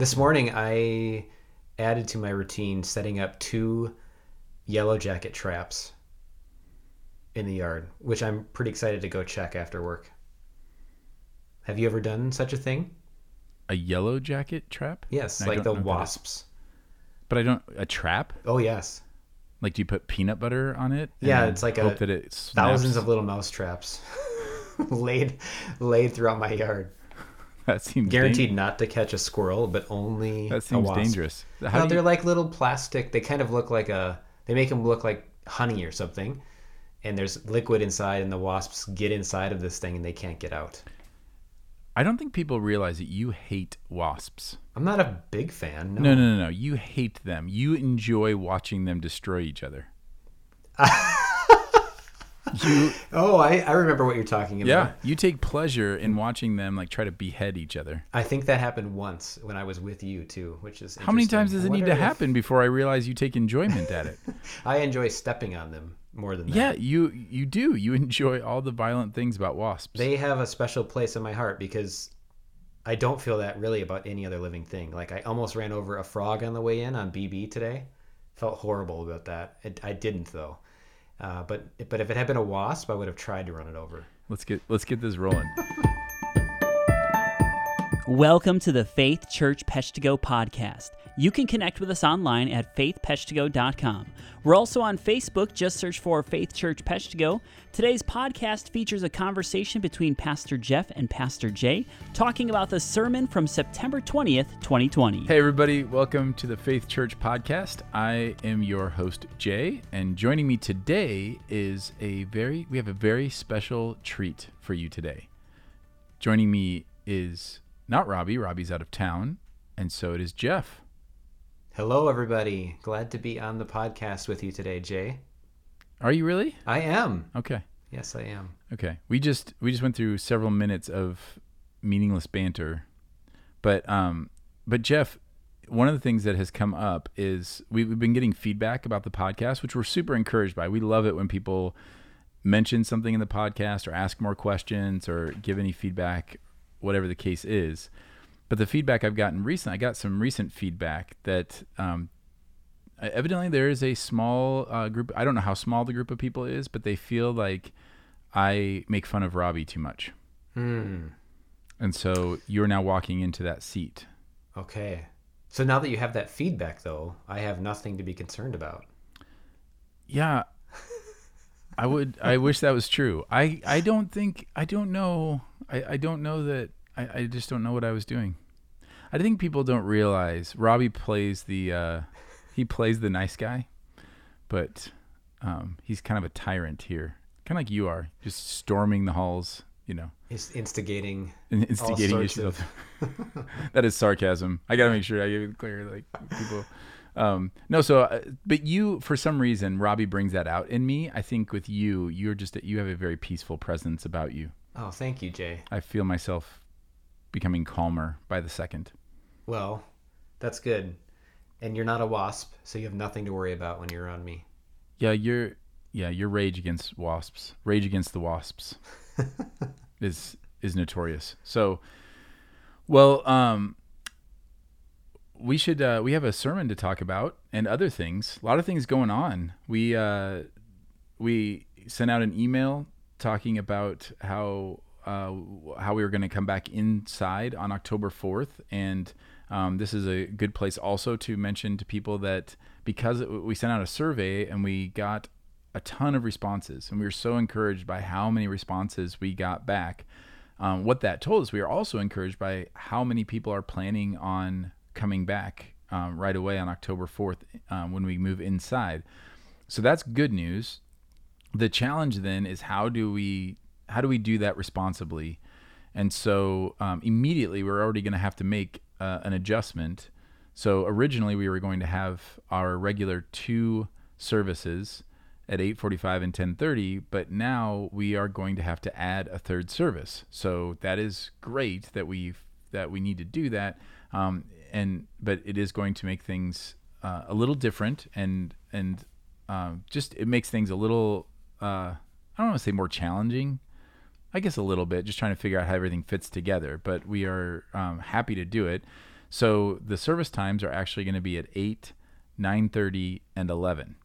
This morning, I added to my routine setting up two yellow jacket traps in the yard, which I'm pretty excited to go check after work. Have you ever done such a thing? A yellow jacket trap? Yes, I like the know what that is. wasps. But I don't a trap? Oh yes, Like do you put peanut butter on it? Yeah, it's like hope a that it thousands of little mouse traps laid laid throughout my yard. that seems Guaranteed not to catch a squirrel, but only that a seems wasp. dangerous. How no, you- they're like little plastic. They kind of look like a. They make them look like honey or something, and there's liquid inside, and the wasps get inside of this thing, and they can't get out. I don't think people realize that you hate wasps. I'm not a big fan. No, No, no, no, no. You hate them. You enjoy watching them destroy each other. you Oh, I, I remember what you're talking about. yeah, you take pleasure in watching them like try to behead each other. I think that happened once when I was with you too, which is How many times does I it need to if- happen before I realize you take enjoyment at it? I enjoy stepping on them more than that. yeah, you you do. You enjoy all the violent things about wasps. They have a special place in my heart because I don't feel that really about any other living thing. Like I almost ran over a frog on the way in on BB today. Felt horrible about that. It, I didn't though. Uh, but but if it had been a wasp, I would have tried to run it over. let's get let's get this rolling. Welcome to the Faith Church Peshtigo podcast. You can connect with us online at faithpeshtigo.com. We're also on Facebook, just search for Faith Church Peshtigo. Today's podcast features a conversation between Pastor Jeff and Pastor Jay talking about the sermon from September 20th, 2020. Hey everybody, welcome to the Faith Church podcast. I am your host Jay, and joining me today is a very we have a very special treat for you today. Joining me is not Robbie, Robbie's out of town, and so it is Jeff. Hello, everybody. Glad to be on the podcast with you today, Jay. Are you really? I am. Okay. Yes, I am. Okay. We just we just went through several minutes of meaningless banter. But um but Jeff, one of the things that has come up is we, we've been getting feedback about the podcast, which we're super encouraged by. We love it when people mention something in the podcast or ask more questions or give any feedback, whatever the case is. But the feedback I've gotten recent, I got some recent feedback that um, evidently there is a small uh, group. I don't know how small the group of people is, but they feel like I make fun of Robbie too much. Hmm. And so you're now walking into that seat. Okay. So now that you have that feedback, though, I have nothing to be concerned about. Yeah. I would I wish that was true. I, I don't think I don't know I, I don't know that I, I just don't know what I was doing. I think people don't realize Robbie plays the uh, he plays the nice guy, but um, he's kind of a tyrant here. Kind of like you are, just storming the halls, you know, It's instigating. and instigating of- that is sarcasm. I gotta make sure I give it clear, like people. Um, no, so uh, but you, for some reason, Robbie brings that out in me. I think with you, you're just you have a very peaceful presence about you. Oh, thank you, Jay. I feel myself becoming calmer by the second. Well, that's good. And you're not a wasp, so you have nothing to worry about when you're around me. Yeah, your yeah your rage against wasps, rage against the wasps, is is notorious. So, well, um, we should uh, we have a sermon to talk about and other things. A lot of things going on. We uh, we sent out an email talking about how uh, how we were going to come back inside on October fourth, and um, this is a good place also to mention to people that because we sent out a survey and we got a ton of responses, and we were so encouraged by how many responses we got back. Um, what that told us, we are also encouraged by how many people are planning on coming back um, right away on October 4th um, when we move inside. So that's good news. The challenge then is how do we how do we do that responsibly? And so um, immediately we're already going to have to make uh, an adjustment. So originally we were going to have our regular two services at 8:45 and 10:30, but now we are going to have to add a third service. So that is great that we that we need to do that, um, and but it is going to make things uh, a little different, and and um, just it makes things a little uh, I don't want to say more challenging. I guess a little bit, just trying to figure out how everything fits together. But we are um, happy to do it. So the service times are actually going to be at 8, 9:30 and 11.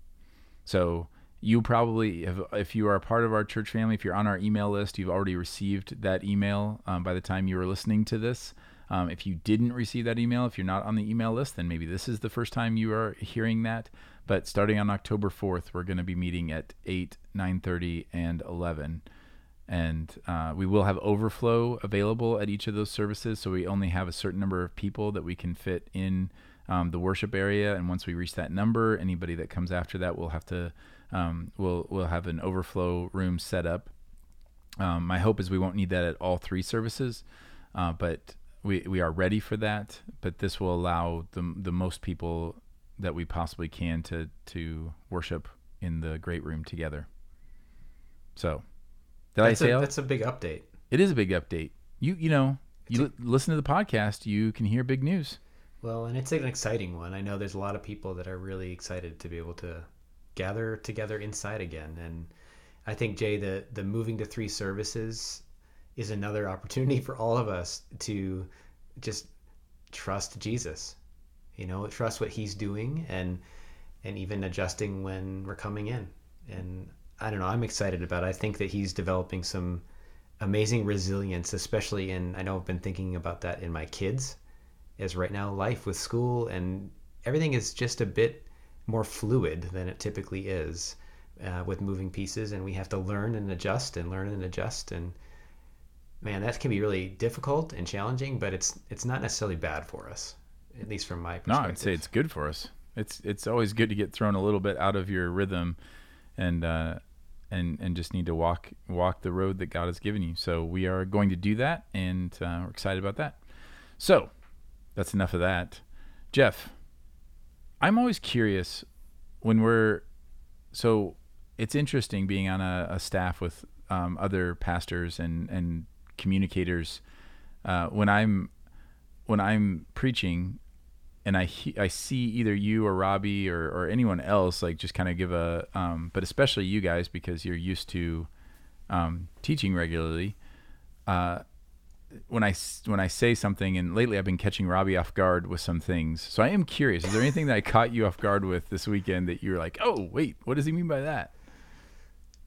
So you probably have, if you are a part of our church family, if you're on our email list, you've already received that email um, by the time you were listening to this. Um, if you didn't receive that email, if you're not on the email list, then maybe this is the first time you are hearing that. But starting on October 4th, we're going to be meeting at 8, 9:30, and 11 and uh, we will have overflow available at each of those services so we only have a certain number of people that we can fit in um, the worship area. And once we reach that number anybody that comes after that will have to um, we'll, we'll have an overflow room set up. Um, my hope is we won't need that at all three services uh, but we, we are ready for that but this will allow the, the most people that we possibly can to to worship in the great room together so did That's, I say a, that's a big update. It is a big update. You you know you li- listen to the podcast, you can hear big news. Well, and it's an exciting one. I know there's a lot of people that are really excited to be able to gather together inside again. And I think Jay, the the moving to three services is another opportunity for all of us to just trust Jesus. You know, trust what he's doing and and even adjusting when we're coming in. And I don't know, I'm excited about it. I think that he's developing some amazing resilience, especially in I know I've been thinking about that in my kids as right now life with school and everything is just a bit more fluid than it typically is uh, with moving pieces and we have to learn and adjust and learn and adjust and man that can be really difficult and challenging but it's it's not necessarily bad for us at least from my perspective. No, I'd say it's good for us. It's it's always good to get thrown a little bit out of your rhythm, and uh, and and just need to walk walk the road that God has given you. So we are going to do that, and uh, we're excited about that. So that's enough of that, Jeff. I'm always curious when we're so it's interesting being on a, a staff with um, other pastors and and communicators. Uh, when I'm when I'm preaching and I I see either you or Robbie or, or anyone else like just kind of give a um, but especially you guys because you're used to um, teaching regularly. Uh, I when I say something, and lately I've been catching Robbie off guard with some things. So I am curious: is there anything that I caught you off guard with this weekend that you're like, oh wait, what does he mean by that?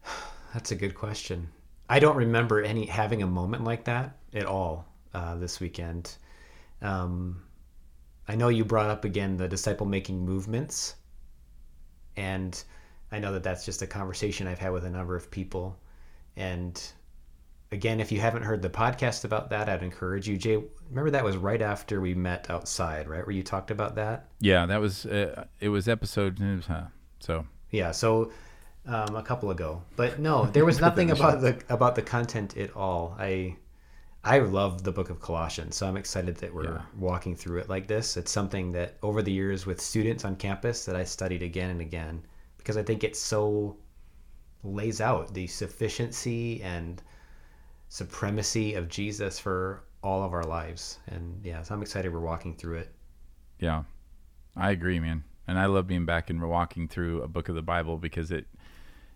That's a good question. I don't remember any having a moment like that at all uh, this weekend. Um, I know you brought up again the disciple making movements, and I know that that's just a conversation I've had with a number of people. And again, if you haven't heard the podcast about that, I'd encourage you. Jay, remember that was right after we met outside, right? Where you talked about that? Yeah, that was uh, it was episode uh, so Yeah, so um, a couple ago, but no, there was nothing about the about the content at all. I I love the book of Colossians, so I'm excited that we're Yeah. walking through it like this. It's something that over the years with students on campus that I studied again and again because I think it so lays out the sufficiency and supremacy of Jesus for all of our lives. And yeah, so I'm excited we're walking through it. Yeah, I agree, man. And I love being back and walking through a book of the Bible because it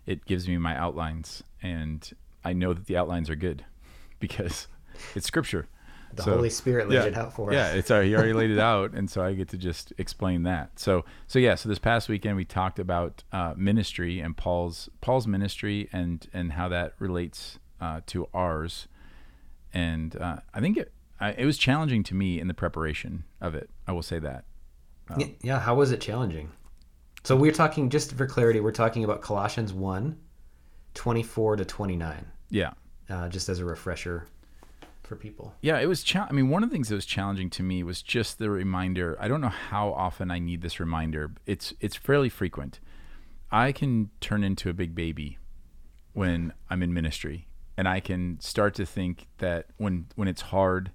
it gives me my outlines, and I know that the outlines are good because it's Scripture. The So, Holy Spirit laid yeah, it out for us. Yeah, it's already, he already laid it out, and so I get to just explain that. So, so yeah. So this past weekend we talked about uh, ministry and Paul's Paul's ministry and and how that relates uh, to ours, and uh, I think it I, it was challenging to me in the preparation of it. I will say that. Yeah, yeah, how was it challenging? So we're talking, just for clarity, we're talking about Colossians 1, 24 to 29, Yeah. uh, just as a refresher for people. Yeah, it was. Cha- I mean, one of the things that was challenging to me was just the reminder. I don't know how often I need this reminder. It's it's fairly frequent. I can turn into a big baby when I'm in ministry, and I can start to think that when when it's hard,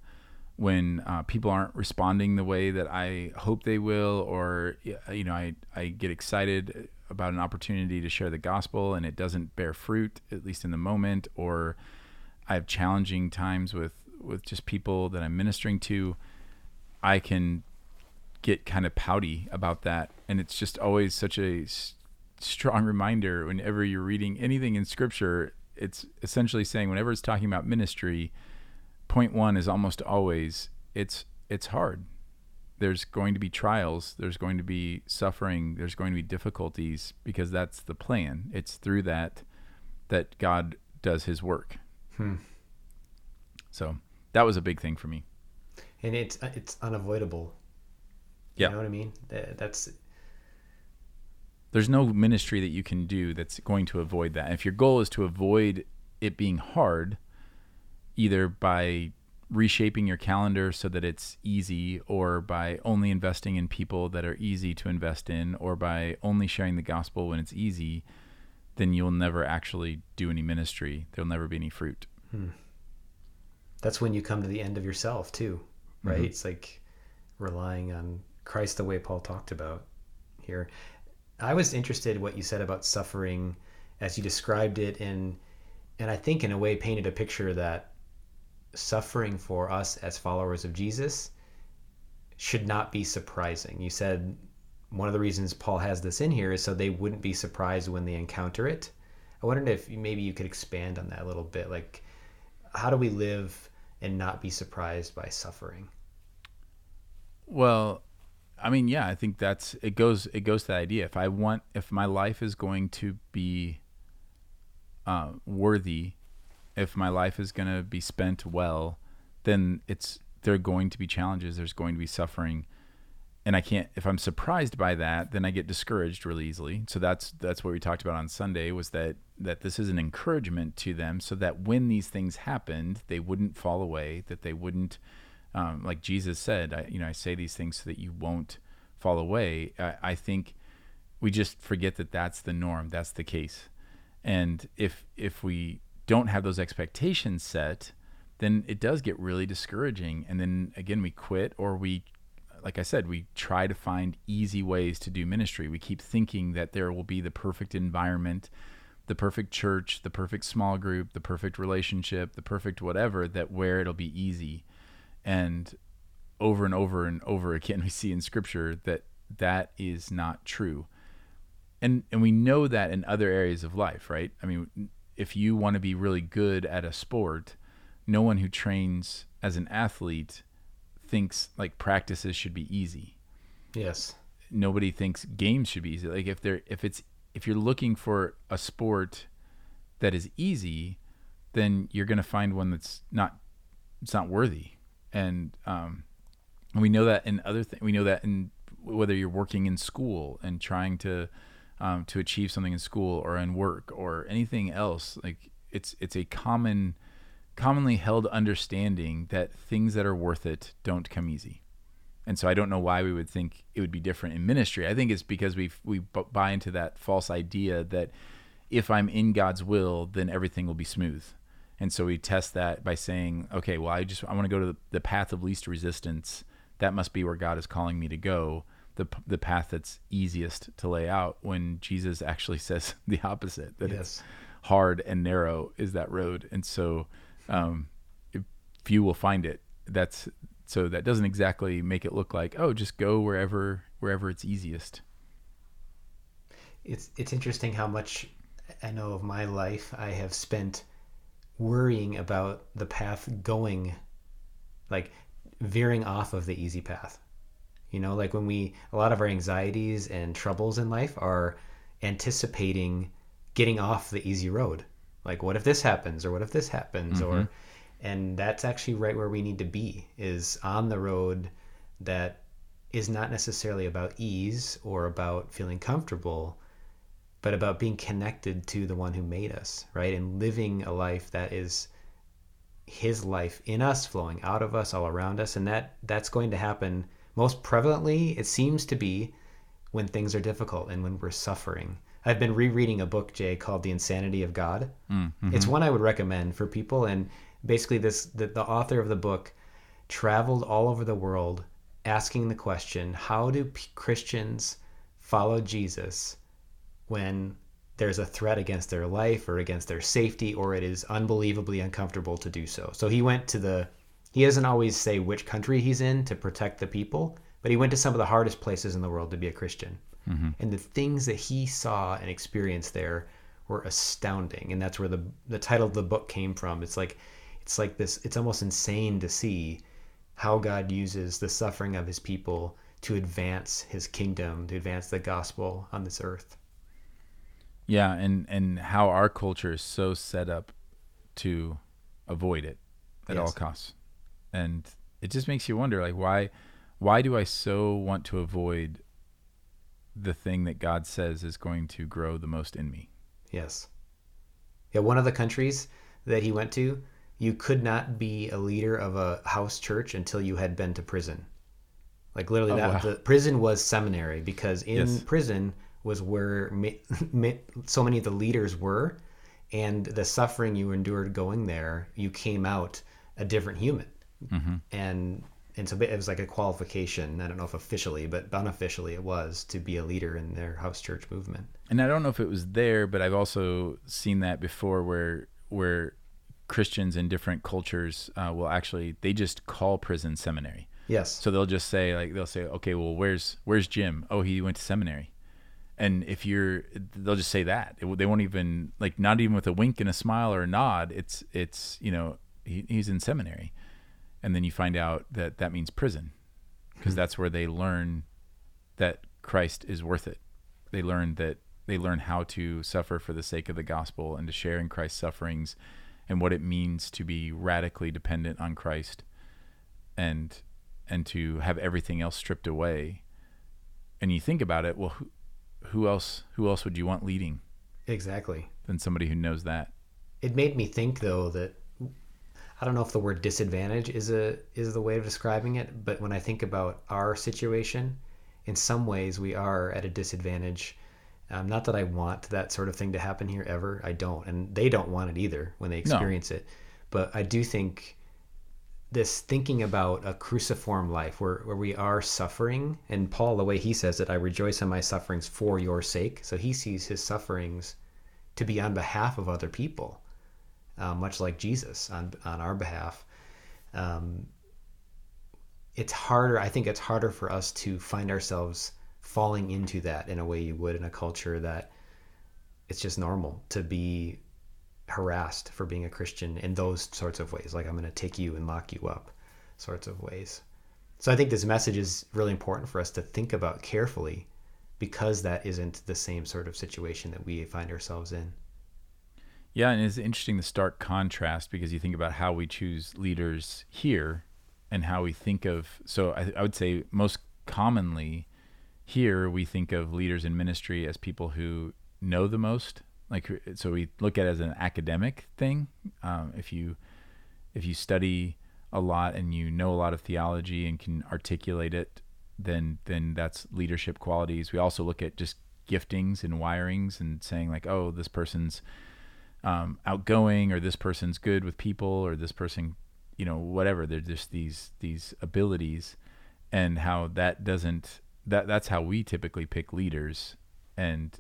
when uh, people aren't responding the way that I hope they will, or you know, I I get excited about an opportunity to share the gospel and it doesn't bear fruit, at least in the moment, or I have challenging times with with just people that I'm ministering to, I can get kind of pouty about that, and it's just always such a strong reminder whenever you're reading anything in Scripture. It's essentially saying whenever it's talking about ministry, point one is almost always it's it's hard, there's going to be trials, there's going to be suffering, there's going to be difficulties because that's the plan. It's through that that God does his work. Hmm. So that was a big thing for me. And it's it's unavoidable. You Yeah. know what I mean? That- That's There's no ministry that you can do that's going to avoid that. If your goal is to avoid it being hard, either by reshaping your calendar so that it's easy, or by only investing in people that are easy to invest in, or by only sharing the gospel when it's easy, then you'll never actually do any ministry. There'll never be any fruit. that's when you come to the end of yourself too, right? Mhm. It's like relying on Christ the way Paul talked about here. I was interested what you said about suffering as you described it in and I think in a way painted a picture that suffering for us as followers of Jesus should not be surprising. You said one of the reasons Paul has this in here is so they wouldn't be surprised when they encounter it. I wondered if maybe you could expand on that a little bit. Like, how do we live and not be surprised by suffering? Well, I mean, yeah, I think that's it goes it goes to that idea. If I want if my life is going to be uh, worthy, if my life is going to be spent well, then it's there are going to be challenges. There's going to be suffering, and I can't. If I'm surprised by that, then I get discouraged really easily. So that's that's what we talked about on Sunday was that that this is an encouragement to them, so that when these things happened, they wouldn't fall away. That they wouldn't um, like Jesus said, I, you know, I say these things so that you won't fall away. I, I think we just forget that that's the norm, that's the case, and if if we don't have those expectations set, then it does get really discouraging, and then again we quit or we. Like I said, we try to find easy ways to do ministry. We keep thinking that there will be the perfect environment, the perfect church, the perfect small group, the perfect relationship, the perfect whatever, that where it'll be easy and over and over and over again we see in scripture that that is not true and and we know that in other areas of life right i mean if you want to be really good at a sport no one who trains as an athlete thinks like practices should be easy Yes. nobody thinks games should be easy. Like if they're if it's if you're looking for a sport that is easy, then you're gonna find one that's not it's not worthy. And um, we know that in other things. We know that in whether you're working in school and trying to um, to achieve something in school or in work or anything else. Like it's it's a common commonly held understanding that things that are worth it don't come easy. And so I don't know why we would think it would be different in ministry. I think it's because we we buy into that false idea that if I'm in God's will, then everything will be smooth. And so we test that by saying, okay, well, I just I want to go to the, the path of least resistance. That must be where God is calling me to go. The the path that's easiest to lay out. When Jesus actually says the opposite, that it's hard and narrow is that road. And so um, if few will find it. That's so that doesn't exactly make it look like oh just go wherever wherever it's easiest It's it's interesting how much I know of my life I have spent worrying about the path going like veering off of the easy path. You know, like when we a lot of our anxieties and troubles in life are anticipating getting off the easy road. Like what if this happens or what if this happens or mm-hmm. and that's actually right where we need to be is on the road that is not necessarily about ease or about feeling comfortable but about being connected to the one who made us, right? And living a life that is his life in us, flowing out of us, all around us. And that that's going to happen most prevalently, it seems to be when things are difficult and when we're suffering. I've been rereading a book, Jay, called The Insanity of God. Mm-hmm. It's one I would recommend for people. And basically this the, the author of the book traveled all over the world asking the question, how do p- Christians follow Jesus when there's a threat against their life or against their safety or it is unbelievably uncomfortable to do so. So he went to the he doesn't always say which country he's in to protect the people, but he went to some of the hardest places in the world to be a Christian. Mm-hmm. And the things that he saw and experienced there were astounding. And that's where the the title of the book came from. It's like it's like this it's almost insane to see how God uses the suffering of his people to advance his kingdom, to advance the gospel on this earth. Yeah, and and how our culture is so set up to avoid it at all costs. And it just makes you wonder like why why do I so want to avoid the thing that God says is going to grow the most in me? Yes. Yeah, one of the countries that he went to, you could not be a leader of a house church until you had been to prison. Like literally, Oh, that wow. the prison was seminary because in Yes. prison was where ma- ma- so many of the leaders were, and the suffering you endured going there, you came out a different human, Mm-hmm. and and so it was like a qualification. I don't know if officially, but unofficially, it was to be a leader in their house church movement. and I don't know if it was there, but I've also seen that before, where where Christians in different cultures uh, will actually they just call prison seminary. Yes. So they'll just say like they'll say, okay, well, where's where's Jim? Oh, he went to seminary. And if you're, they'll just say that It- they won't even like not even with a wink and a smile or a nod. It's it's you know he, he's in seminary, and then you find out that that means prison, because hmm. that's where they learn that Christ is worth it. They learn that they learn how to suffer for the sake of the gospel and to share in Christ's sufferings, and what it means to be radically dependent on Christ, and and to have everything else stripped away. And you think about it, well, who, who else? Who else would you want leading Exactly. than somebody who knows that? It made me think though that I don't know if the word disadvantage is a is the way of describing it, but when I think about our situation, in some ways we are at a disadvantage. Um, not that I want that sort of thing to happen here ever. I don't, and they don't want it either when they No. experience it. But I do think this thinking about a cruciform life where, where we are suffering, and Paul, the way he says it, I rejoice in my sufferings for your sake. So he sees his sufferings to be on behalf of other people, uh, much like Jesus on on our behalf. Um, it's harder. I think it's harder for us to find ourselves falling into that in a way you would in a culture that it's just normal to be harassed for being a Christian in those sorts of ways. Like I'm going to take you and lock you up, sorts of ways. So I think this message is really important for us to think about carefully because that isn't the same sort of situation that we find ourselves in. Yeah, and it's interesting the stark contrast because you think about how we choose leaders here and how we think of. So I, I would say most commonly here we think of leaders in ministry as people who know the most. Like so, we look at it as an academic thing. Um, if you if you study a lot and you know a lot of theology and can articulate it, then then that's leadership qualities. We also look at just giftings and wirings and saying like, oh, this person's um, outgoing or this person's good with people or this person you know whatever. They're just these these abilities and how that doesn't that that's how we typically pick leaders. And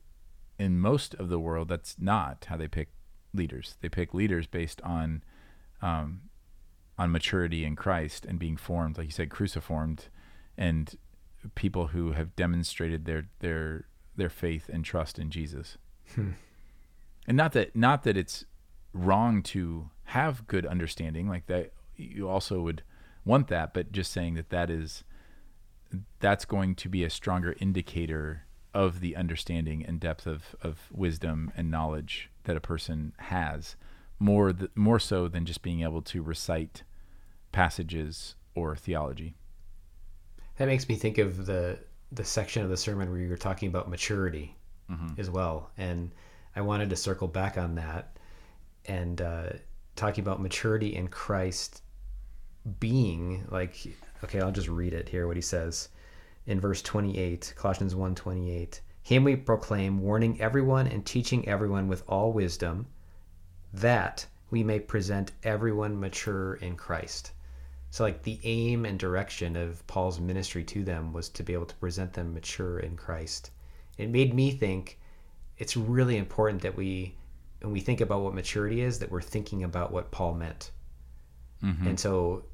in most of the world that's not how they pick leaders. They pick leaders based on um, on maturity in Christ and being formed like you said cruciformed and people who have demonstrated their their their faith and trust in Jesus and not that not that it's wrong to have good understanding like that you also would want that but just saying that that is that's going to be a stronger indicator of the understanding and depth of, of wisdom and knowledge that a person has more th- more so than just being able to recite passages or theology. That makes me think of the the section of the sermon where you were talking about maturity mm-hmm. as well, and I wanted to circle back on that and uh, talking about maturity in Christ being like okay, I'll just read it here. What he says in verse twenty eight, Colossians 1, 28. Him we proclaim, warning everyone and teaching everyone with all wisdom, that we may present everyone mature in Christ. So, like, the aim and direction of Paul's ministry to them was to be able to present them mature in Christ. It made me think it's really important that we, when we think about what maturity is, that we're thinking about what Paul meant. Mm-hmm. And so,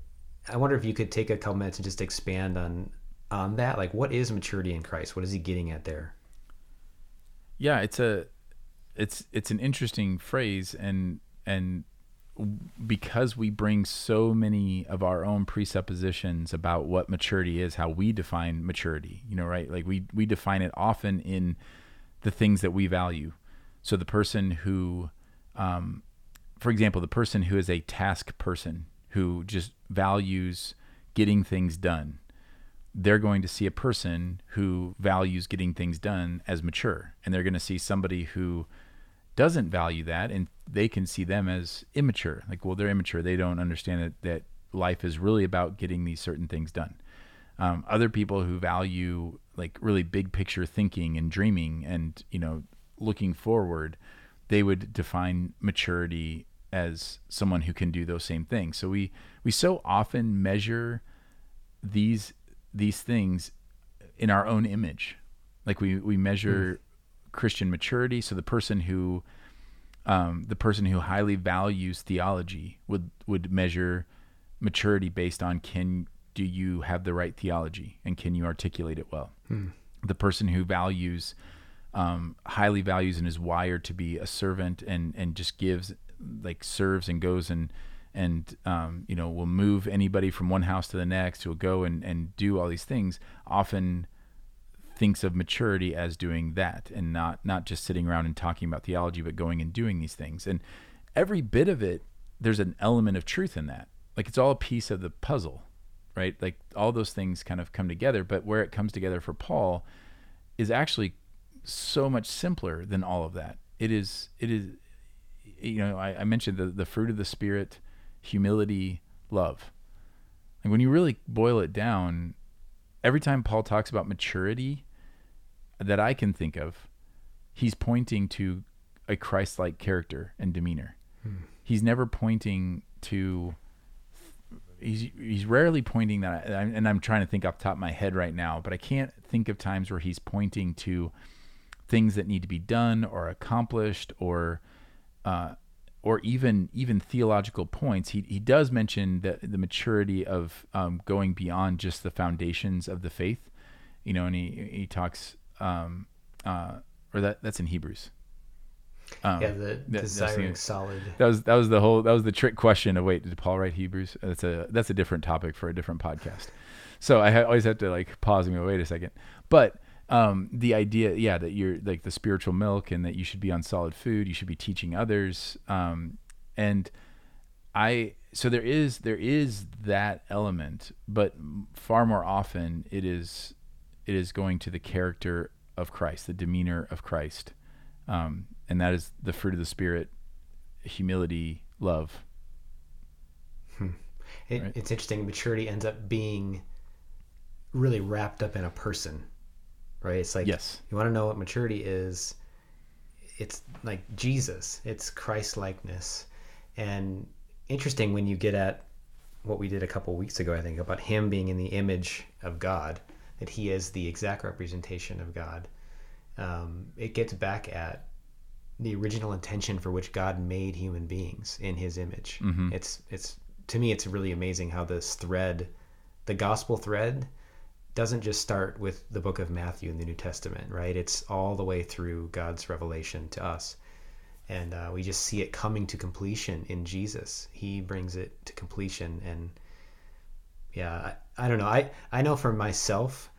I wonder if you could take a couple minutes and just expand on on that. Like, what is maturity in Christ? What is he getting at there? yeah it's a it's it's an interesting phrase and and because we bring so many of our own presuppositions about what maturity is, how we define maturity, you know, right? Like we we define it often in the things that we value. So the person who, um, for example, the person who is a task person who just values getting things done, they're going to see a person who values getting things done as mature, and they're going to see somebody who doesn't value that and they can see them as immature. Like well they're immature. They don't understand that, that life is really about getting these certain things done. Um, other people who value like really big picture thinking and dreaming and you know looking forward they would define maturity as someone who can do those same things. So we we so often measure these these things in our own image. Like we we measure Christian maturity. So the person who um, the person who highly values theology would would measure maturity based on can do you have the right theology and can you articulate it well. Hmm. The person who values um, highly values and is wired to be a servant and and just gives like serves and goes and and um, you know will move anybody from one house to the next who will go and and do all these things often thinks of maturity as doing that and not not just sitting around and talking about theology but going and doing these things and every bit of it there's an element of truth in that like it's all a piece of the puzzle right like all those things kind of come together but where it comes together for paul is actually so much simpler than all of that it is it is you know i, I mentioned the, the fruit of the spirit humility love and when you really boil it down every time Paul talks about maturity that I can think of, he's pointing to a Christ like character and demeanor. Hmm. He's never pointing to he's he's rarely pointing that and I'm trying to think off top of my head right now, but I can't think of times where he's pointing to things that need to be done or accomplished or uh, or even even theological points, he he does mention the the maturity of um, going beyond just the foundations of the faith, you know, and he he talks um, uh, or that that's in Hebrews. Um, yeah, the that, desiring solid. That was that was the whole that was the trick question of wait, did Paul write Hebrews? That's a that's a different topic for a different podcast. So I ha- always have to like pause and go, wait a second. But um, the idea, yeah, that you're like the spiritual milk and that you should be on solid food, you should be teaching others. Um, and I, so there is, there is that element, but far more often it is, it is going to the character of Christ, the demeanor of Christ. Um, and that is the fruit of the spirit, humility, love. Hmm. It, right? It's interesting. Maturity ends up being really wrapped up in a person right? It's like yes. you want to know what maturity is. It's like Jesus. It's Christ likeness, and interesting when you get at what we did a couple weeks ago. I think about him being in the image of God, that he is the exact representation of God. Um, it gets back at the original intention for which God made human beings in His image. Mm-hmm. It's it's to me, it's really amazing how this thread, the gospel thread, doesn't just start with the book of Matthew in the New Testament, right? It's all the way through God's revelation to us. And uh, we just see it coming to completion in Jesus. He brings it to completion. And yeah, I, I don't know. I, I know for myself,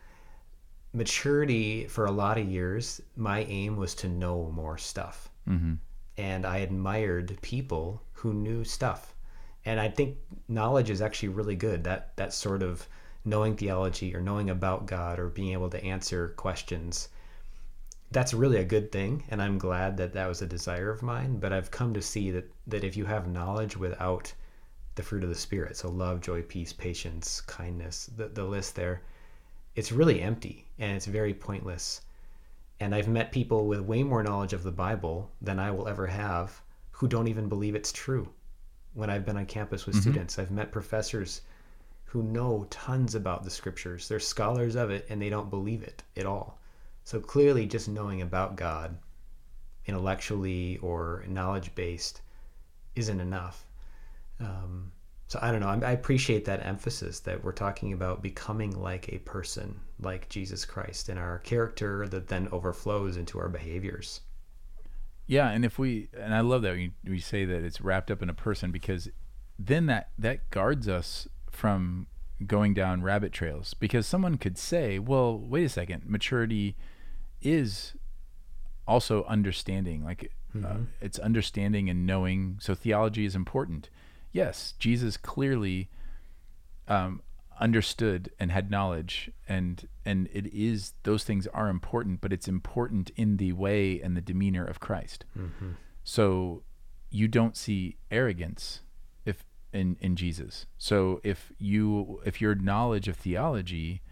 maturity for a lot of years, my aim was to know more stuff. Mm-hmm. And I admired people who knew stuff. And I think knowledge is actually really good. That that sort of knowing theology or knowing about God or being able to answer questions, that's really a good thing. And I'm glad that that was a desire of mine. But I've come to see that, that if you have knowledge without the fruit of the Spirit, so love, joy, peace, patience, kindness, the, the list there, it's really empty and it's very pointless. And I've met people with way more knowledge of the Bible than I will ever have who don't even believe it's true. When I've been on campus with mm-hmm. students, I've met professors who know tons about the scriptures. They're scholars of it and they don't believe it at all. So clearly, just knowing about God intellectually or knowledge based isn't enough. Um, so I don't know. I appreciate that emphasis that we're talking about becoming like a person, like Jesus Christ, and our character that then overflows into our behaviors. Yeah, and if we and I love that we we say that it's wrapped up in a person because then that that guards us from going down rabbit trails because someone could say, "Well, wait a second, maturity is also understanding. Like uh, it's understanding and knowing. So theology is important. Yes, Jesus clearly um, understood and had knowledge, and and it is those things are important, but it's important in the way and the demeanor of Christ. So you don't see arrogance if in in Jesus. So if you if your knowledge of theology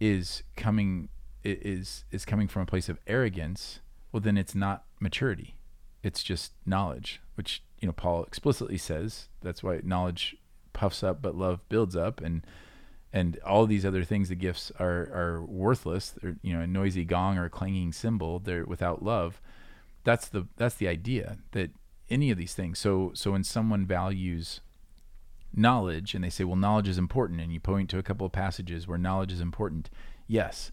is coming is is coming from a place of arrogance, well then it's not maturity. It's just knowledge, which you know Paul explicitly says. That's why knowledge puffs up, but love builds up, and and all these other things, the gifts are are worthless. They're you know a noisy gong or a clanging cymbal. They're without love. That's the that's the idea that any of these things. So so when someone values knowledge and they say, well, knowledge is important, and you point to a couple of passages where knowledge is important, yes,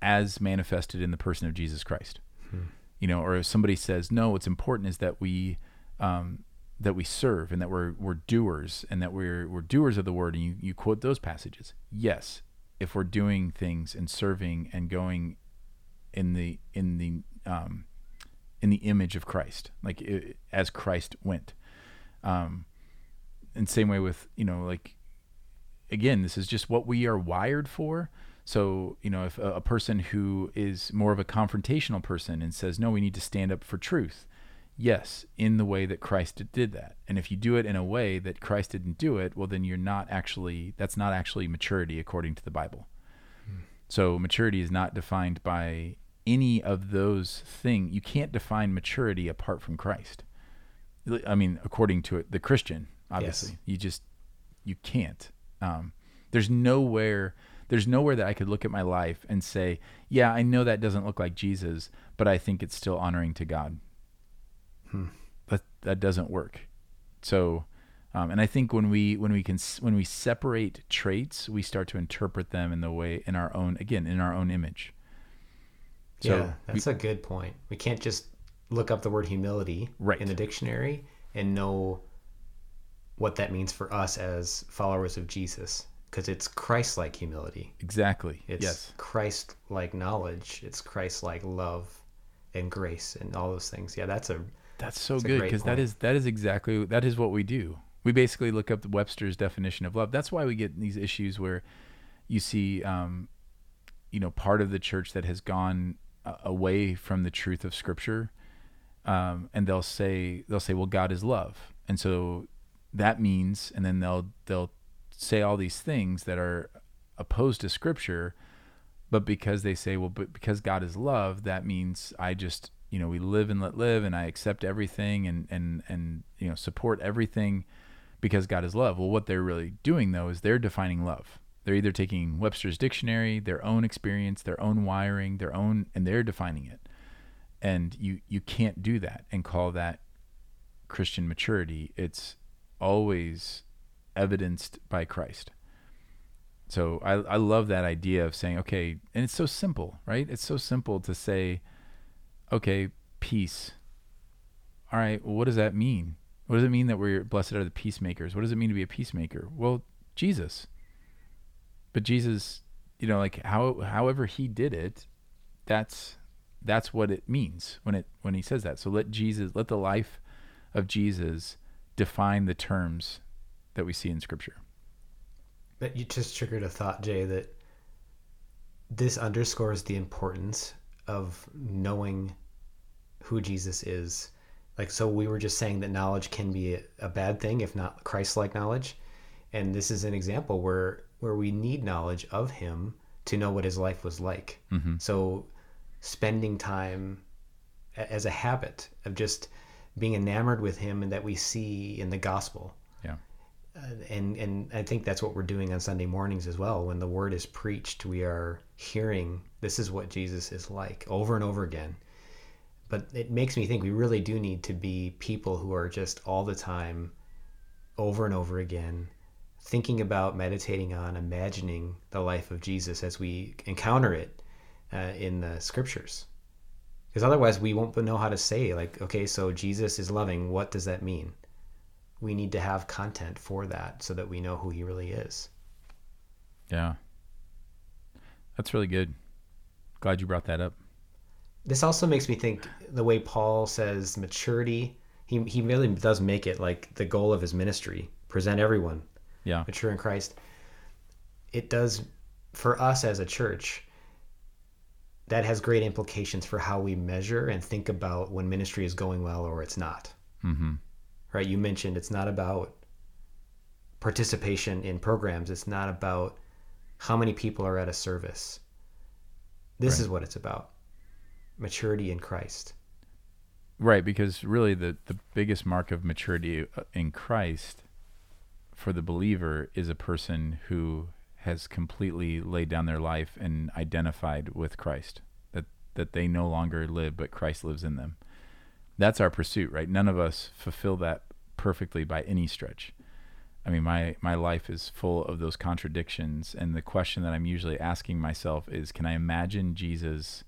as manifested in the person of Jesus Christ. Hmm. You know, or if somebody says, no, what's important is that we um, that we serve and that we're we're doers and that we're we're doers of the word, and you, you quote those passages. Yes, if we're doing things and serving and going in the in the um, in the image of Christ, like i as Christ went. Um, and same way with you know like again this is just what we are wired for so you know if a, a person who is more of a confrontational person and says no we need to stand up for truth yes in the way that christ did that. And if you do it in a way that christ didn't do it well then you're not actually that's not actually maturity according to the bible. So maturity is not defined by any of those things you can't define maturity apart from christ. I mean, according to it, the Christian, obviously, you just you can't. Um, there's nowhere, there's nowhere that I could look at my life and say, yeah, I know that doesn't look like Jesus, but I think it's still honoring to God. That that doesn't work. So, um, and I think when we when we can when we separate traits, we start to interpret them in the way in our own again in our own image. So yeah, that's a good point. We can't just look up the word humility Right. in the dictionary and know what that means for us as followers of Jesus because it's Christ-like humility. Exactly. It's yes. Christ-like knowledge. It's Christ-like love and grace and all those things. Yeah, that's a That's so That's good because that is that is exactly that is what we do. We basically look up Webster's definition of love. That's why we get these issues where you see, um, you know, part of the church that has gone uh, away from the truth of Scripture, um, and they'll say they'll say, "Well, God is love," and so that means, and then they'll they'll say all these things that are opposed to Scripture, but because they say, well, but because God is love, that means I just, you know, we live and let live, and I accept everything, and and and you know, support everything because God is love. Well, what they're really doing though is they're defining love. They're either taking Webster's dictionary, their own experience, their own wiring, their own, and they're defining it. And you you can't do that and call that Christian maturity. It's always evidenced by Christ. So I, I love that idea of saying, okay, and it's so simple, right? It's so simple to say, okay, peace. All right, well, what does that mean? What does it mean that we're blessed are the peacemakers? What does it mean to be a peacemaker? Well, Jesus. But Jesus, you know, like how however he did it, that's that's what it means when it when he says that. So let Jesus let the life of Jesus define the terms that we see in scripture. But you just triggered a thought, Jay, that this underscores the importance of knowing who Jesus is. Like, so we were just saying that knowledge can be a, a bad thing if not Christ-like knowledge, and this is an example where where we need knowledge of Him to know what His life was like. Mm-hmm. So, spending time as a habit of just being enamored with Him and that we see in the gospel Yeah. And and I think that's what we're doing on Sunday mornings as well. When the word is preached, we are hearing this is what Jesus is like over and over again. But it makes me think we really do need to be people who are just all the time, over and over again, thinking about, meditating on, imagining the life of Jesus as we encounter it uh, in the scriptures. because otherwise we won't know how to say like okay so jesus is loving what does that mean we need to have content for that so that we know who he really is Yeah. That's really good. Glad you brought that up. this also makes me think the way paul says maturity he, he really does make it like the goal of his ministry present everyone Yeah. mature in christ it does for us as a church that has great implications for how we measure and think about when ministry is going well or it's not Mm-hmm. Right you mentioned it's not about participation in programs it's not about how many people are at a service this Right. is what it's about maturity in christ Right, because really the, the biggest mark of maturity uh, in Christ for the believer is a person who has completely laid down their life and identified with Christ. That that they no longer live but Christ lives in them. That's our pursuit, right? None of us fulfill that perfectly by any stretch. I mean, my my life is full of those contradictions and the question that I'm usually asking myself is can I imagine Jesus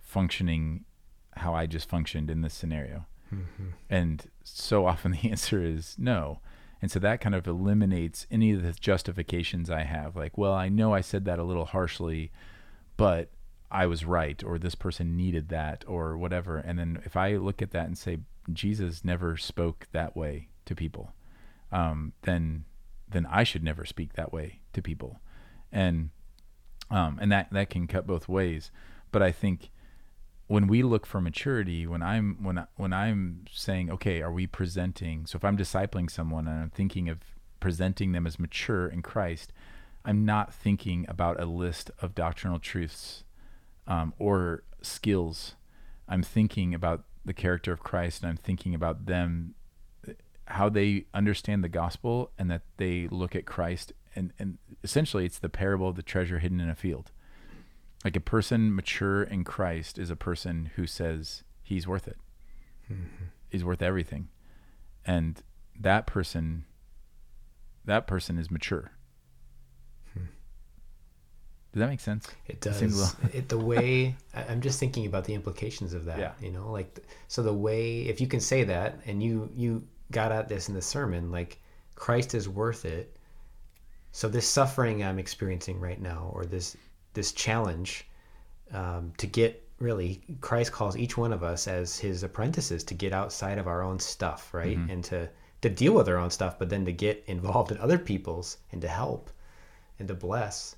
functioning how I just functioned in this scenario? Mm-hmm. And so often the answer is no. And so that kind of eliminates any of the justifications I have. Like, well, I know I said that a little harshly, but I was right, or this person needed that, or whatever. And then if I look at that and say, Jesus never spoke that way to people, um, then then I should never speak that way to people. And um, and that that can cut both ways. But I think when we look for maturity, when I'm when I, when I'm saying, okay, are we presenting? So if I'm discipling someone and I'm thinking of presenting them as mature in Christ, I'm not thinking about a list of doctrinal truths um, or skills. I'm thinking about the character of Christ, and I'm thinking about them, how they understand the gospel, and that they look at Christ, and and essentially, it's the parable of the treasure hidden in a field like a person mature in Christ is a person who says he's worth it. He's worth everything. And that person that person is mature. Does that make sense? It It does. little- it, the way I'm just thinking about the implications of that. Yeah. You know, like so the way if you can say that and you you got at this in the sermon, like Christ is worth it. So this suffering I'm experiencing right now, or this this challenge um, to get really Christ calls each one of us as his apprentices to get outside of our own stuff, right? And to to deal with our own stuff, but then to get involved in other people's and to help and to bless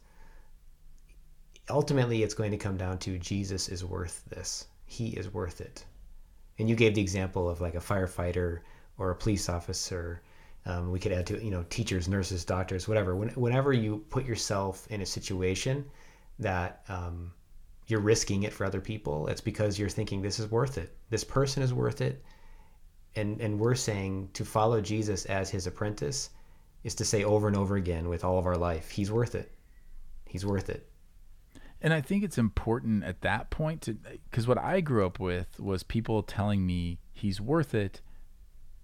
ultimately it's going to come down to Jesus is worth this. He is worth it. And you gave the example of like a firefighter or a police officer. Um, we could add to you know teachers, nurses, doctors, whatever. When, whenever you put yourself in a situation that um, you're risking it for other people, it's because you're thinking this is worth it. This person is worth it. And and we're saying to follow Jesus as his apprentice is to say over and over again with all of our life, he's worth it. He's worth it. And I think it's important at that point to because what I grew up with was people telling me he's worth it,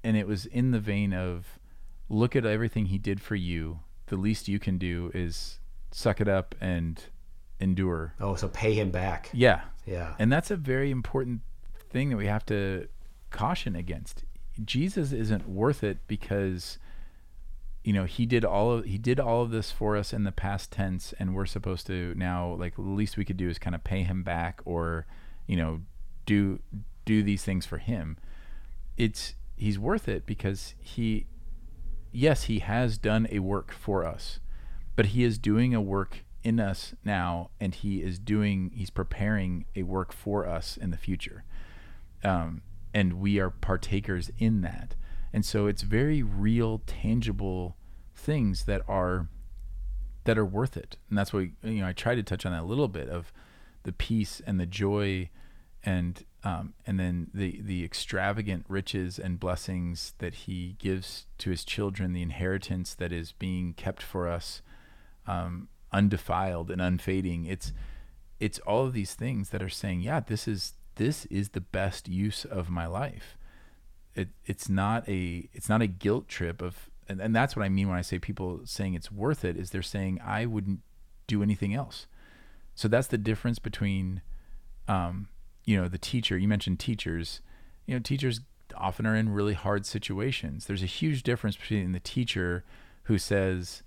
and it was in the vein of, look at everything he did for you. The least you can do is suck it up and endure. Oh, so pay him back. Yeah, Yeah. and that's a very important thing that we have to caution against. Jesus isn't worth it because you know he did all of he did all of this for us in the past tense and we're supposed to now like the least we could do is kind of pay him back or you know do do these things for him. It's he's worth it because he yes he has done a work for us but he is doing a work in us now and he is doing he's preparing a work for us in the future. Um, and we are partakers in that. And so it's very real tangible things that are that are worth it. And that's what you know i tried to touch on that a little bit of the peace and the joy and um, and then the the extravagant riches and blessings that he gives to his children the inheritance that is being kept for us um, undefiled and unfading. It's it's all of these things that are saying yeah this is this is the best use of my life. It it's not a it's not a guilt trip of and, and that's what I mean when I say people saying it's worth it is they're saying I wouldn't do anything else. So that's the difference between um you know, the teacher, you mentioned teachers, you know, teachers often are in really hard situations. There's a huge difference between the teacher who says,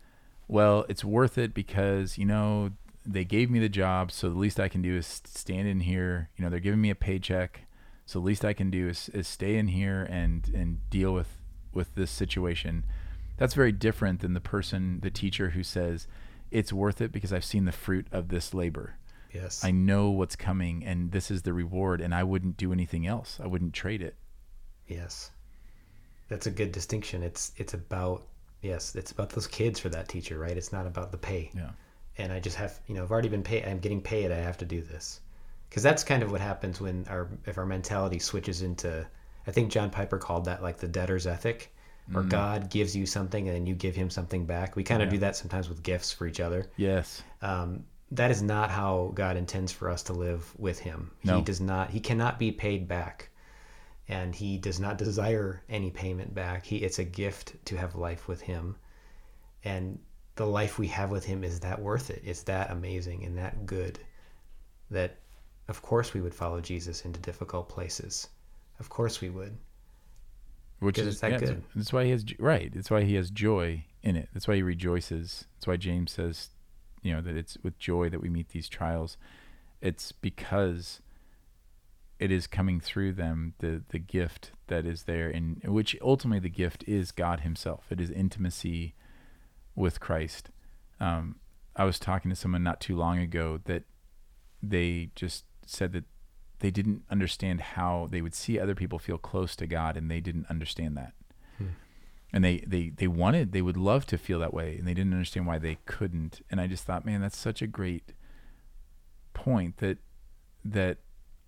well, it's worth it because, you know, they gave me the job, so the least I can do is stand in here. You know, they're giving me a paycheck, so the least I can do is, is stay in here and and deal with with this situation. That's very different than the person, the teacher who says, "It's worth it because I've seen the fruit of this labor. Yes. I know what's coming, and this is the reward, and I wouldn't do anything else. I wouldn't trade it." Yes. That's a good distinction. It's it's about yes, it's about those kids for that teacher, right? It's not about the pay. Yeah. And I just have, you know, I've already been paid. I'm getting paid. I have to do this, because that's kind of what happens when our if our mentality switches into. I think John Piper called that like the debtor's ethic, where God gives you something and then you give him something back. We kind of Yeah. do that sometimes with gifts for each other. Yes. Um, that is not how God intends for us to live with Him. No. He does not. He cannot be paid back, and He does not desire any payment back. He it's a gift to have life with Him, and the life we have with Him is that worth it. It's that amazing and that good, that of course we would follow Jesus into difficult places. Of course we would. Which is it's that yeah, that's- good. That's why he has right. That's why he has joy in it. That's why he rejoices. That's why James says, you know, that it's with joy that we meet these trials. It's because it is coming through them the the gift that is there, and which ultimately the gift is God Himself. It is intimacy with Christ. Um, I was talking to someone not too long ago that they just said that they didn't understand how they would see other people feel close to God, and they didn't understand that. And they, they, they wanted, they would love to feel that way, and they didn't understand why they couldn't. And I just thought, man, that's such a great point that that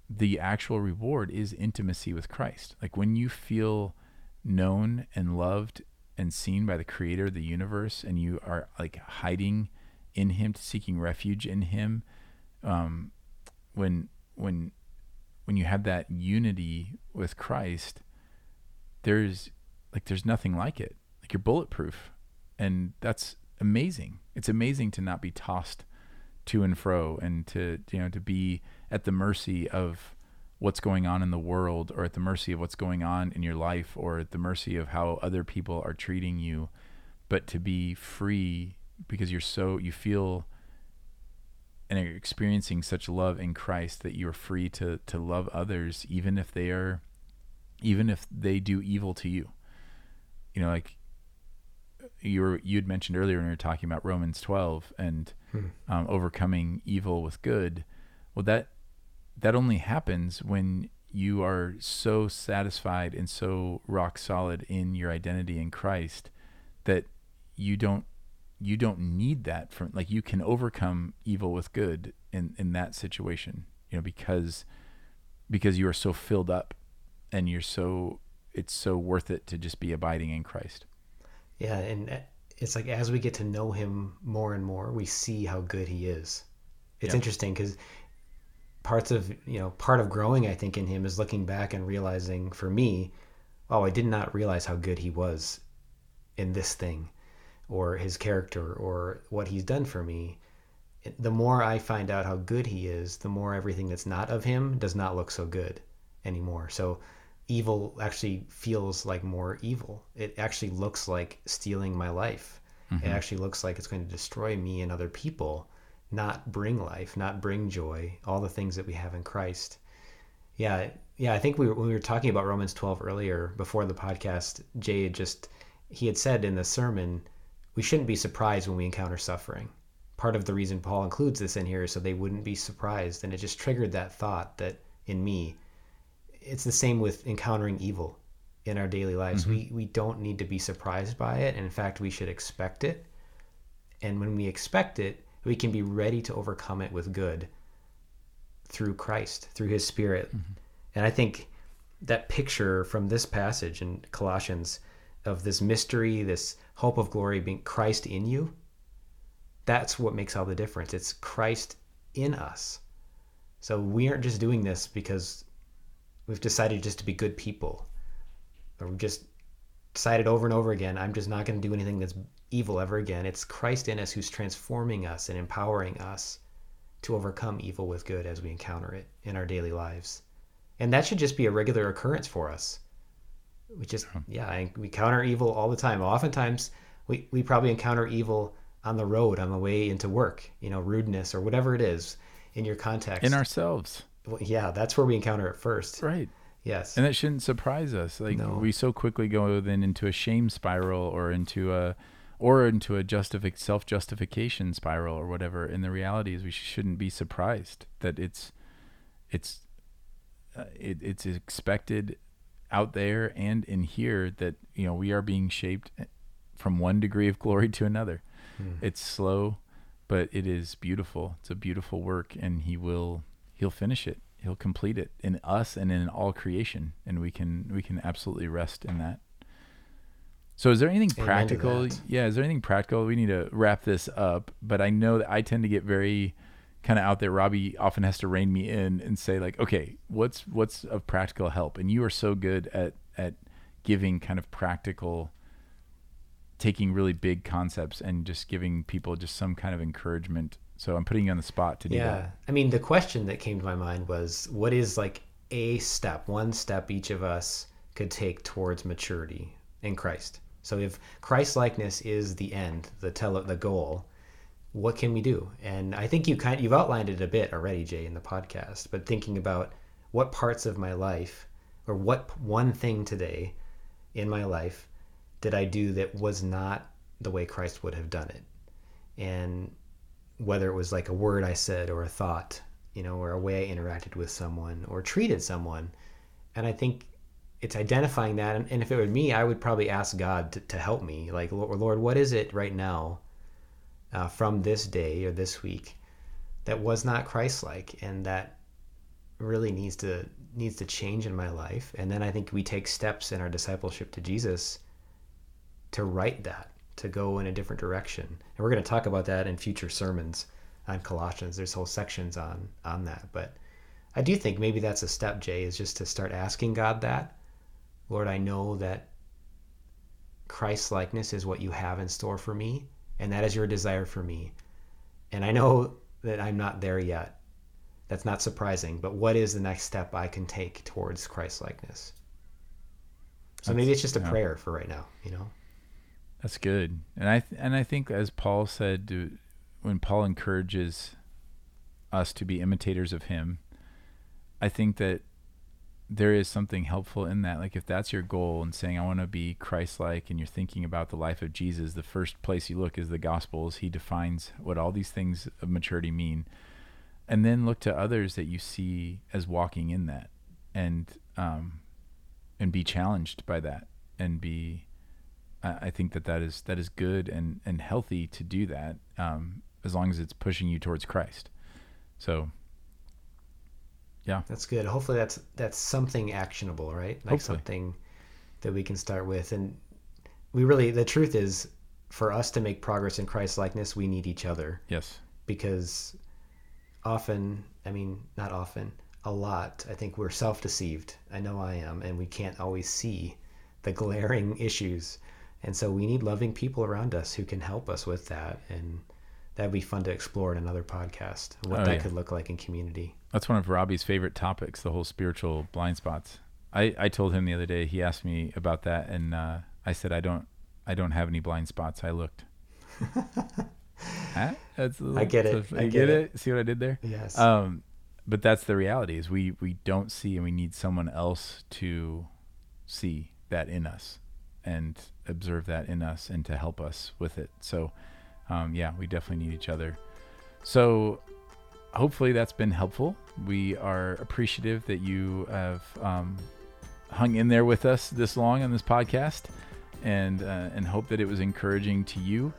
the actual reward is intimacy with Christ. Like when you feel known and loved and seen by the creator of the universe and you are like hiding in him seeking refuge in him um, when when when you have that unity with Christ there's like there's nothing like it. Like you're bulletproof. And that's amazing. It's amazing to not be tossed to and fro and to you know to be at the mercy of what's going on in the world or at the mercy of what's going on in your life or at the mercy of how other people are treating you but to be free because you're so you feel and are experiencing such love in Christ that you're free to to love others even if they are even if they do evil to you. You know like you were you had mentioned earlier when we were talking about Romans 12 and um, overcoming evil with good. Well that that only happens when you are so satisfied and so rock solid in your identity in Christ that you don't you don't need that from like you can overcome evil with good in in that situation you know because because you are so filled up and you're so it's so worth it to just be abiding in Christ. Yeah, and uh, it's like as we get to know him more and more, we see how good he is. It's interesting because parts of you know part of growing, I think, in him is looking back and realizing, for me, oh, I did not realize how good he was in this thing, or his character, or what he's done for me. The more I find out how good he is, the more everything that's not of him does not look so good anymore. So evil actually feels like more evil. It actually looks like stealing my life. It mm-hmm. actually looks like it's going to destroy me and other people, not bring life, not bring joy, all the things that we have in Christ. Yeah, yeah. I think we were, when we were talking about Romans 12 earlier before the podcast, Jay had just he had said in the sermon, we shouldn't be surprised when we encounter suffering. Part of the reason Paul includes this in here is so they wouldn't be surprised, and it just triggered that thought that in me, it's the same with encountering evil in our daily lives. Mm-hmm. We we don't need to be surprised by it. And in fact, we should expect it. And when we expect it, we can be ready to overcome it with good through Christ, through his spirit. Mm-hmm. And I think that picture from this passage in Colossians of this mystery, this hope of glory being Christ in you, that's what makes all the difference. It's Christ in us. So we aren't just doing this because we've decided just to be good people or we've just decided over and over again i'm just not going to do anything that's evil ever again it's christ in us who's transforming us and empowering us to overcome evil with good as we encounter it in our daily lives. And that should just be a regular occurrence for us. We just, yeah, I, we counter evil all the time. Oftentimes, we, we probably encounter evil on the road, on the way into work, you know, rudeness or whatever it is in your context. In ourselves. Well, yeah, that's where we encounter it first. Right. Yes. And that shouldn't surprise us. Like No. we so quickly go then into a shame spiral or into a or into a justific self justification spiral or whatever. And the reality is we shouldn't be surprised that it's it's uh, it, it's expected out there and in here that you know we are being shaped from one degree of glory to another. Hmm. It's slow, but it is beautiful. It's a beautiful work, and he will he'll finish it. He'll complete it in us and in all creation, and we can we can absolutely rest in that. So, is there anything Amen practical? Yeah, is there anything practical? We need to wrap this up, but I know that I tend to get very kind of out there. Robbie often has to rein me in and say like, okay, what's what's of practical help? And you are so good at at giving kind of practical taking really big concepts and just giving people just some kind of encouragement. So I'm putting you on the spot to do that. yeah. that. I mean, the question that came to my mind was what is like a step, one step each of us could take towards maturity in Christ? So if Christ likeness is the end, the telos, the goal, what can we do? And I think you kind you've outlined it a bit already, Jay, in the podcast, but thinking about what parts of my life or what one thing today in my life did I do that was not the way Christ would have done it? And whether it was like a word I said or a thought, you know, or a way I interacted with someone or treated someone. And I think it's identifying that. And, if it were me, I would probably ask God to, to help me. Like, Lord, what is it right now uh, from this day or this week that was not Christ-like and that really needs to needs to change in my life? And then I think we take steps in our discipleship to Jesus to right that, to go in a different direction. And we're going to talk about that in future sermons on Colossians. There's whole sections on on that. But I do think maybe that's a step, Jay, is just to start asking God that. Lord, I know that Christ likeness is what you have in store for me, and that is your desire for me. And I know that I'm not there yet. That's not surprising, but what is the next step I can take towards Christ likeness? So maybe it's just a yeah. prayer for right now, you know? That's good. And I th- and I think as Paul said to, when Paul encourages us to be imitators of him, I think that there is something helpful in that. Like if that's your goal and saying I want to be Christ-like and you're thinking about the life of Jesus, the first place you look is the gospels. He defines what all these things of maturity mean. And then look to others that you see as walking in that and um and be challenged by that and be I think that that is that is good and and healthy to do that um, as long as it's pushing you towards Christ. So That's good. Hopefully that's that's something actionable, right? Like Hopefully. something that we can start with. And we really the truth is for us to make progress in Christ likeness, we need each other yes, because often, I mean, not often, a lot, I think we're self-deceived. I know I am, and we can't always see the glaring issues. And so we need loving people around us who can help us with that and that'd be fun to explore in another podcast what Oh, that yeah. could look like in community. that's one of Robbie's favorite topics, the whole spiritual blind spots. I I told him the other day. He asked me about that, and uh, I said I don't I don't have any blind spots. I looked. Huh? That's a little- I get it. a- I get it. it. See what I did there? Yes. Um, but that's the reality is we we don't see and we need someone else to see that in us and observe that in us and to help us with it. So um, yeah, we definitely need each other. So hopefully that's been helpful. We are appreciative that you have um, hung in there with us this long on this podcast, and uh, and hope that it was encouraging to you.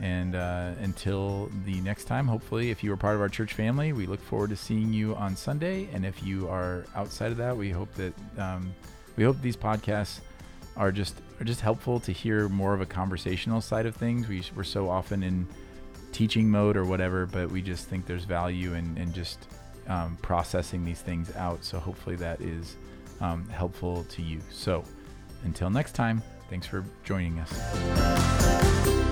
And uh, until the next time, hopefully, if you are part of our church family, we look forward to seeing you on Sunday. And if you are outside of that, we hope that um, we hope these podcasts are just are just helpful to hear more of a conversational side of things. We, we're so often in teaching mode or whatever, but we just think there's value in, in just um, processing these things out. So hopefully that is um, helpful to you. So until next time, thanks for joining us.